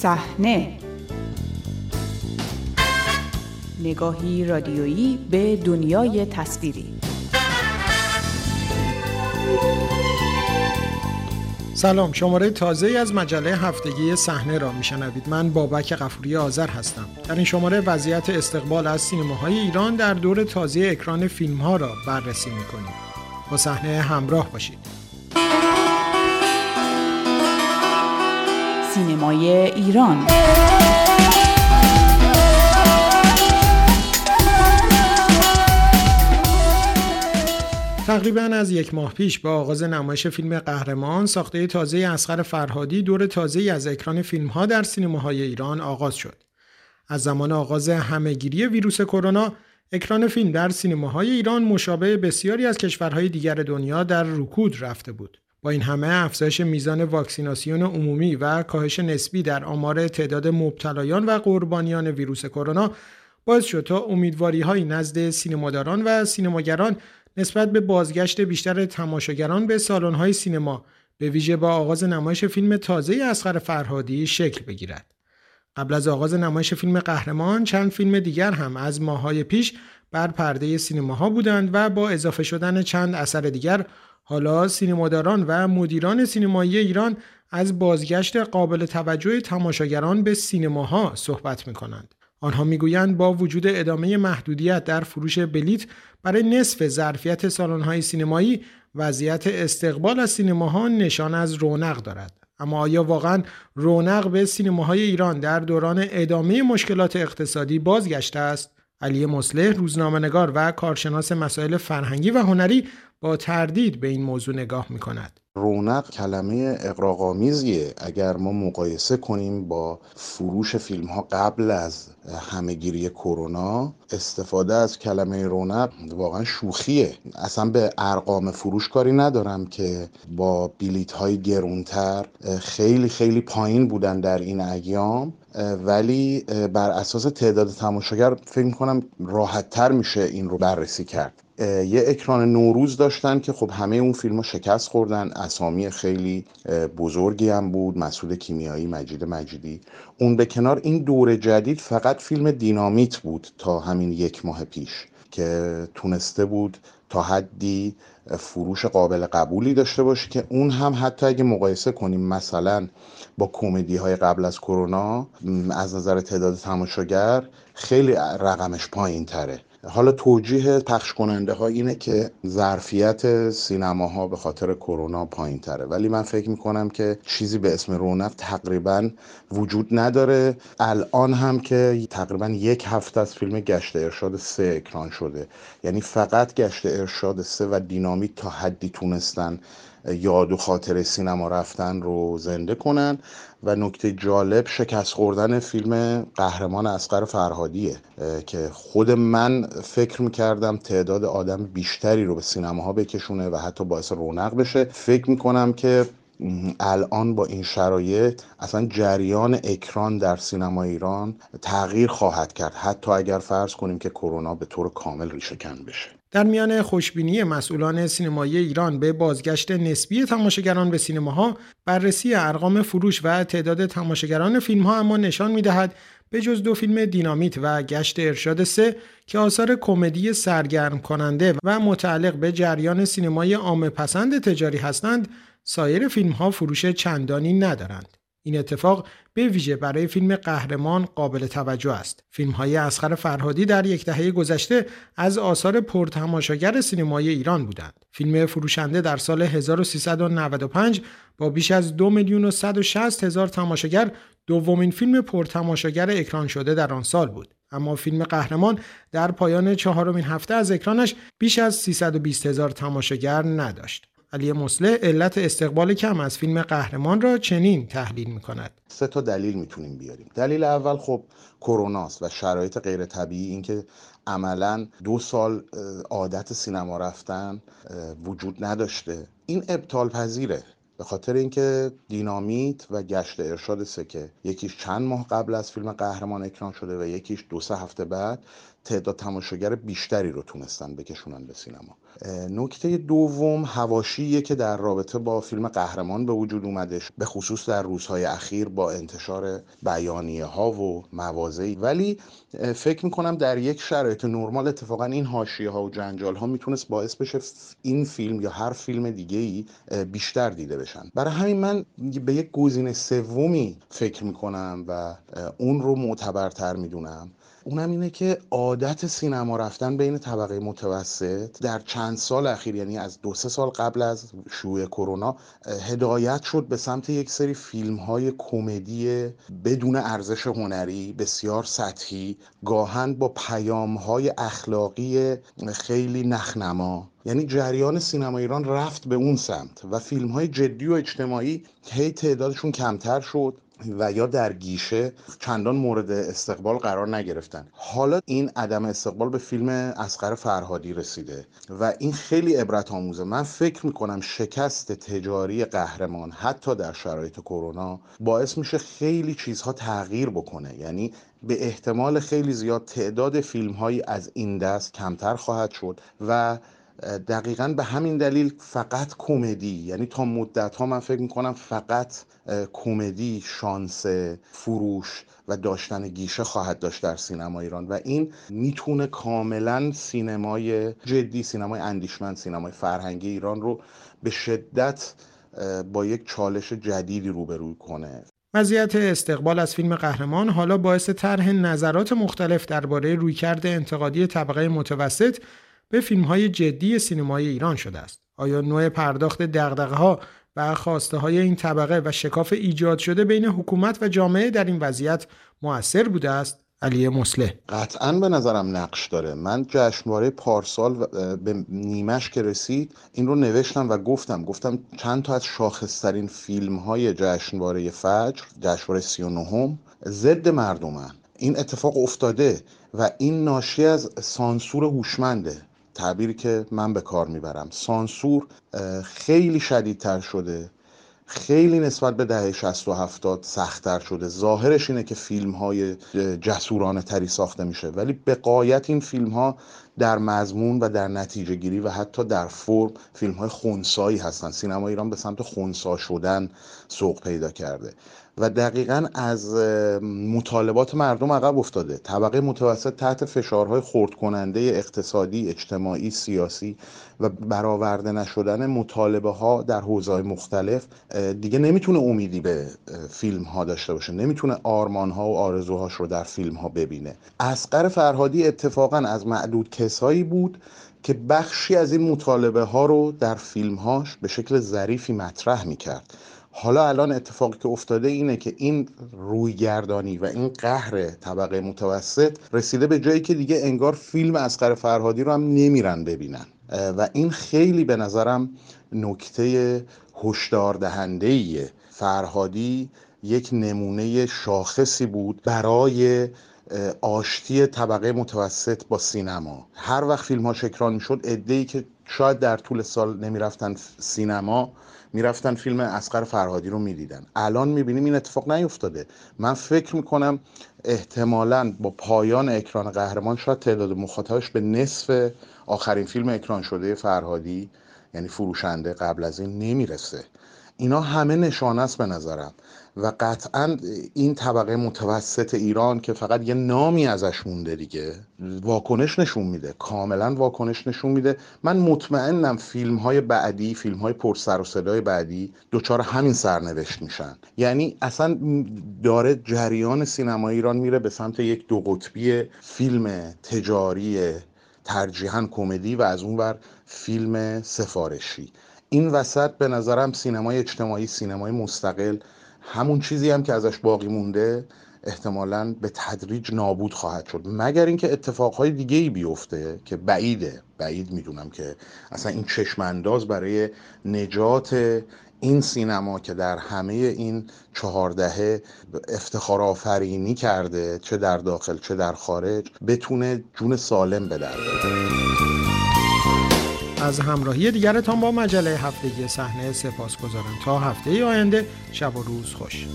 صحنه. نگاهی رادیویی به دنیای تصویری. سلام شماره تازه از مجله هفتگی صحنه را میشنوید. من بابک قفوری آذر هستم. در این شماره وضعیت استقبال از سینماهای ایران در دور تازه اکران فیلم ها را بررسی می‌کنیم. با صحنه همراه باشید. سینمای ایران تقریبا از یک ماه پیش با آغاز نمایش فیلم قهرمان ساخته تازه اسقر فرهادی دور تازه از اکران فیلم ها در سینماهای ایران آغاز شد. از زمان آغاز همهگیری ویروس کرونا اکران فیلم در سینماهای ایران مشابه بسیاری از کشورهای دیگر دنیا در رکود رفته بود. با این همه افزایش میزان واکسیناسیون عمومی و کاهش نسبی در آمار تعداد مبتلایان و قربانیان ویروس کرونا باعث شد تا امیدواری نزد سینماداران و سینماگران نسبت به بازگشت بیشتر تماشاگران به سالن‌های سینما به ویژه با آغاز نمایش فیلم تازه اسقر فرهادی شکل بگیرد. قبل از آغاز نمایش فیلم قهرمان چند فیلم دیگر هم از ماهای پیش بر پرده سینماها بودند و با اضافه شدن چند اثر دیگر حالا سینماداران و مدیران سینمایی ایران از بازگشت قابل توجه تماشاگران به سینماها صحبت می کنند. آنها می‌گویند با وجود ادامه محدودیت در فروش بلیت برای نصف ظرفیت سالن‌های سینمایی وضعیت استقبال از سینماها نشان از رونق دارد اما آیا واقعا رونق به سینماهای ایران در دوران ادامه مشکلات اقتصادی بازگشته است علی مصلح روزنامه‌نگار و کارشناس مسائل فرهنگی و هنری با تردید به این موضوع نگاه می کند. رونق کلمه اقراقامیزیه اگر ما مقایسه کنیم با فروش فیلم ها قبل از همهگیری کرونا استفاده از کلمه رونق واقعا شوخیه. اصلا به ارقام فروش کاری ندارم که با بیلیت های گرونتر خیلی خیلی پایین بودن در این ایام ولی بر اساس تعداد تماشاگر فکر کنم راحت تر میشه این رو بررسی کرد. یه اکران نوروز داشتن که خب همه اون فیلم ها شکست خوردن اسامی خیلی بزرگی هم بود مسئول کیمیایی مجید مجیدی. اون به کنار این دور جدید فقط فیلم دینامیت بود تا همین یک ماه پیش که تونسته بود تا حدی فروش قابل قبولی داشته باشه که اون هم حتی اگه مقایسه کنیم مثلا با کمدی های قبل از کرونا از نظر تعداد تماشاگر خیلی رقمش پایین تره حالا توجیه پخش کننده ها اینه که ظرفیت سینماها به خاطر کرونا پایین تره ولی من فکر می‌کنم که چیزی به اسم رونق تقریبا وجود نداره. الان هم که تقریبا یک هفته از فیلم گشت ارشاد سه اکران شده. یعنی فقط گشت ارشاد سه و دینامیت تا حدی تونستن یاد و خاطر سینما رفتن رو زنده کنن. و نکته جالب شکست خوردن فیلم قهرمان اسقر فرهادیه که خود من فکر می‌کردم تعداد آدم بیشتری رو به سینماها بکشونه و حتی باعث رونق بشه. فکر می‌کنم که الان با این شرایط اصلا جریان اکران در سینما ایران تغییر خواهد کرد. حتی اگر فرض کنیم که کرونا به طور کامل ریشه کن بشه. در میان خوشبینی مسئولان سینمایی ایران به بازگشت نسبی تماشاگران به سینماها بررسی ارقام فروش و تعداد تماشاگران فیلم ها اما نشان می‌دهد به جز دو فیلم دینامیت و گشت ارشاد سه که آثار کمدی سرگرم کننده و متعلق به جریان سینمای عام پسند تجاری هستند سایر فیلم ها فروش چندانی ندارند. این اتفاق به ویژه برای فیلم قهرمان قابل توجه است. فیلم های اسخر فرهادی در یک دهه گذشته از آثار پرتماشاگر سینمای ایران بودند. فیلم فروشنده در سال 1395 با بیش از دو میلیون و 160 هزار تماشاگر دومین فیلم پرتماشاگر اکران شده در آن سال بود. اما فیلم قهرمان در پایان چهارمین هفته از اکرانش بیش از 320 هزار تماشاگر نداشت. علی مسله علت استقبال کم از فیلم قهرمان را چنین تحلیل می کند سه تا دلیل می‌تونیم بیاریم. دلیل اول خب کروناست و شرایط غیر طبیعی اینکه عملا دو سال عادت سینما رفتن وجود نداشته. این ابطال پذیره به خاطر اینکه دینامیت و گشت ارشاد سکه یکیش چند ماه قبل از فیلم قهرمان اکران شده و یکیش دو سه هفته بعد تعداد تماشاگر بیشتری رو تونستن بکشونن به سینما. نکته دوم هواشیه که در رابطه با فیلم قهرمان به وجود اومدش به خصوص در روزهای اخیر با انتشار بیانیه ها و موازی ولی فکر می‌کنم در یک شرایط نرمال اتفاقا این حاشیه ها و جنجال ها می‌تونست باعث بشه این فیلم یا هر فیلم دیگه ای بیشتر دیده بشن. برای همین من به یک گزینه سومی فکر می‌کنم و اون رو معتبرتر می‌دونم. اونم اینه که عادت سینما رفتن بین طبقه متوسط در چند سال اخیر یعنی از دو سه سال قبل از شیوع کرونا هدایت شد به سمت یک سری فیلم های کمدی بدون ارزش هنری بسیار سطحی گاهن با پیام های اخلاقی خیلی نخنما. یعنی جریان سینما ایران رفت به اون سمت و فیلم های جدی و اجتماعی هی تعدادشون کمتر شد. و یا در گیشه چندان مورد استقبال قرار نگرفتن. حالا این عدم استقبال به فیلم اسقر فرهادی رسیده و این خیلی عبرت آموزه. من فکر می‌کنم شکست تجاری قهرمان حتی در شرایط کرونا باعث میشه خیلی چیزها تغییر بکنه. یعنی به احتمال خیلی زیاد تعداد فیلم هایی از این دست کمتر خواهد شد و دقیقا به همین دلیل فقط کمدی. یعنی تا مدت ها من فکر می‌کنم فقط کمدی شانس فروش و داشتن گیشه خواهد داشت در سینما ایران. و این می‌تونه کاملا سینمای جدی سینمای اندیشمند سینمای فرهنگی ایران رو به شدت با یک چالش جدیدی روبرو کنه. وضعیت استقبال از فیلم قهرمان حالا باعث طرح نظرات مختلف درباره رویکرد انتقادی طبقه متوسط به فیلم های جدی سینمای ایران شده است. آیا نوع پرداخت دغدغه ها و خواسته های این طبقه و شکاف ایجاد شده بین حکومت و جامعه در این وضعیت موثر بوده است؟ علی مسله قطعا به نظرم نقش داره. من جشنواره پارسال به نیمش که رسید این رو نوشتم و گفتم. گفتم چند تا از شاخصترین فیلم های جشنواره فجر جشنواره 39 هم ضد مردمن. این اتفاق افتاده و این ناشی از سانسور هوشمنده. تعبیری که من به کار می‌برم. سانسور خیلی شدیدتر شده. خیلی نسبت به دهه 60 و 70 سختتر شده. ظاهرش اینه که فیلم های جسورانه تری ساخته میشه. ولی به قایت این فیلم ها در مضمون و در نتیجه گیری و حتی در فرم فیلم های خونسایی هستن. سینما ایران به سمت خونسا شدن سوق پیدا کرده. و دقیقا از مطالبات مردم عقب افتاده. طبقه متوسط تحت فشارهای خورد کننده اقتصادی اجتماعی سیاسی و برآورده نشدن مطالبه ها در حوزه مختلف دیگه نمی‌تونه امیدی به فیلم ها داشته باشه. نمی‌تونه آرمان ها و آرزوهاش رو در فیلم ها ببینه اسقر فرهادی اتفاقا از معدود کسایی بود که بخشی از این مطالبه ها رو در فیلم هاش به شکل ظریفی مطرح می‌کرد. حالا الان اتفاقی که افتاده اینه که این رویگردانی و این قهر طبقه متوسط رسیده به جایی که دیگه انگار فیلم اسقر فرهادی رو هم نمیرن ببینن. و این خیلی به نظرم نکته هشدار دهنده فرهادی یک نمونه شاخصی بود برای آشتی طبقه متوسط با سینما. هر وقت فیلم ها اکران می‌شد ای که شاید در طول سال نمی‌رفتن سینما می‌رفتن فیلم اسقر فرهادی رو می‌دیدن. الان می‌بینیم این اتفاق نیفتاده. من فکر می‌کنم احتمالا با پایان اکران قهرمان شاید تعداد مخاطبش به نصف آخرین فیلم اکران شده فرهادی یعنی فروشنده قبل از این نمی‌رسه. اینا همه نشانه است به نظرم. و قطعا این طبقه متوسط ایران که فقط یه نامی ازش مونده دیگه واکنش نشون میده. کاملا واکنش نشون میده. من مطمئنم فیلم های بعدی فیلم های پر سر و صدای بعدی دوچار همین سرنوشت میشن. یعنی اصلا داره جریان سینما ایران میره به سمت یک دو قطبی فیلم تجاری ترجیحاً کمدی و از اونور فیلم سفارشی. این وسط به نظرم سینمای اجتماعی سینمای مستقل همون چیزی هم که ازش باقی مونده احتمالا به تدریج نابود خواهد شد. مگر اینکه اتفاقهای دیگه ای بیفته که بعیده. بعید می‌دونم که اصلا این چشم انداز برای نجات این سینما که در همه این چهاردهه افتخار آفرینی کرده چه در داخل چه در خارج بتونه جون سالم به در از همراهی دیگرتان با مجله هفتگی صحنه سپاس گذارم تا هفته آینده شب و روز خوش.